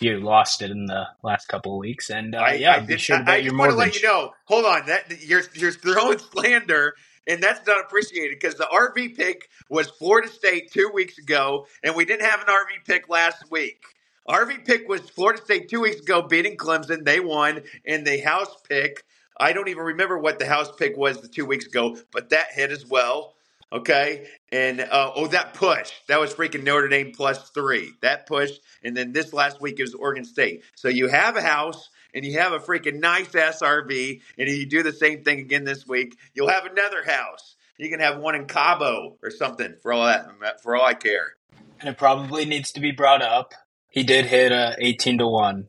[SPEAKER 2] You lost it in the last couple of weeks, and uh,
[SPEAKER 1] I,
[SPEAKER 2] yeah,
[SPEAKER 1] I,
[SPEAKER 2] be sure to
[SPEAKER 1] I,
[SPEAKER 2] bet
[SPEAKER 1] I
[SPEAKER 2] your
[SPEAKER 1] just want to let
[SPEAKER 2] mortgage.
[SPEAKER 1] you know. Hold on, that you're you're throwing *laughs* slander, and that's not appreciated because the RV pick was Florida State two weeks ago, and we didn't have an RV pick last week. RV pick was Florida State two weeks ago, beating Clemson. They won, and the house pick. I don't even remember what the house pick was the two weeks ago, but that hit as well. Okay, and uh, oh, that push that was freaking Notre Dame plus three. That push, and then this last week was Oregon State. So you have a house and you have a freaking nice SRV, and if you do the same thing again this week, you'll have another house. You can have one in Cabo or something for all that. For all I care.
[SPEAKER 2] And it probably needs to be brought up. He did hit a 18 to 1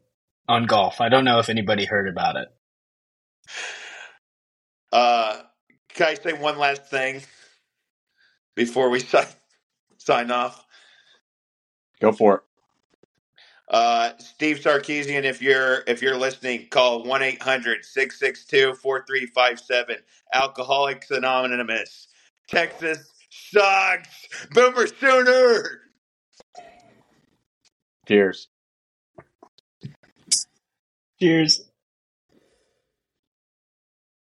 [SPEAKER 2] on golf. I don't know if anybody heard about it.
[SPEAKER 1] Uh, can I say one last thing before we *laughs* sign sign off?
[SPEAKER 3] Go for it.
[SPEAKER 1] Uh, Steve Sarkisian, if you're if you're listening, call 1-800-662-4357. Alcoholics Anonymous. Texas sucks. Boomer Sooner.
[SPEAKER 3] Cheers.
[SPEAKER 2] Cheers.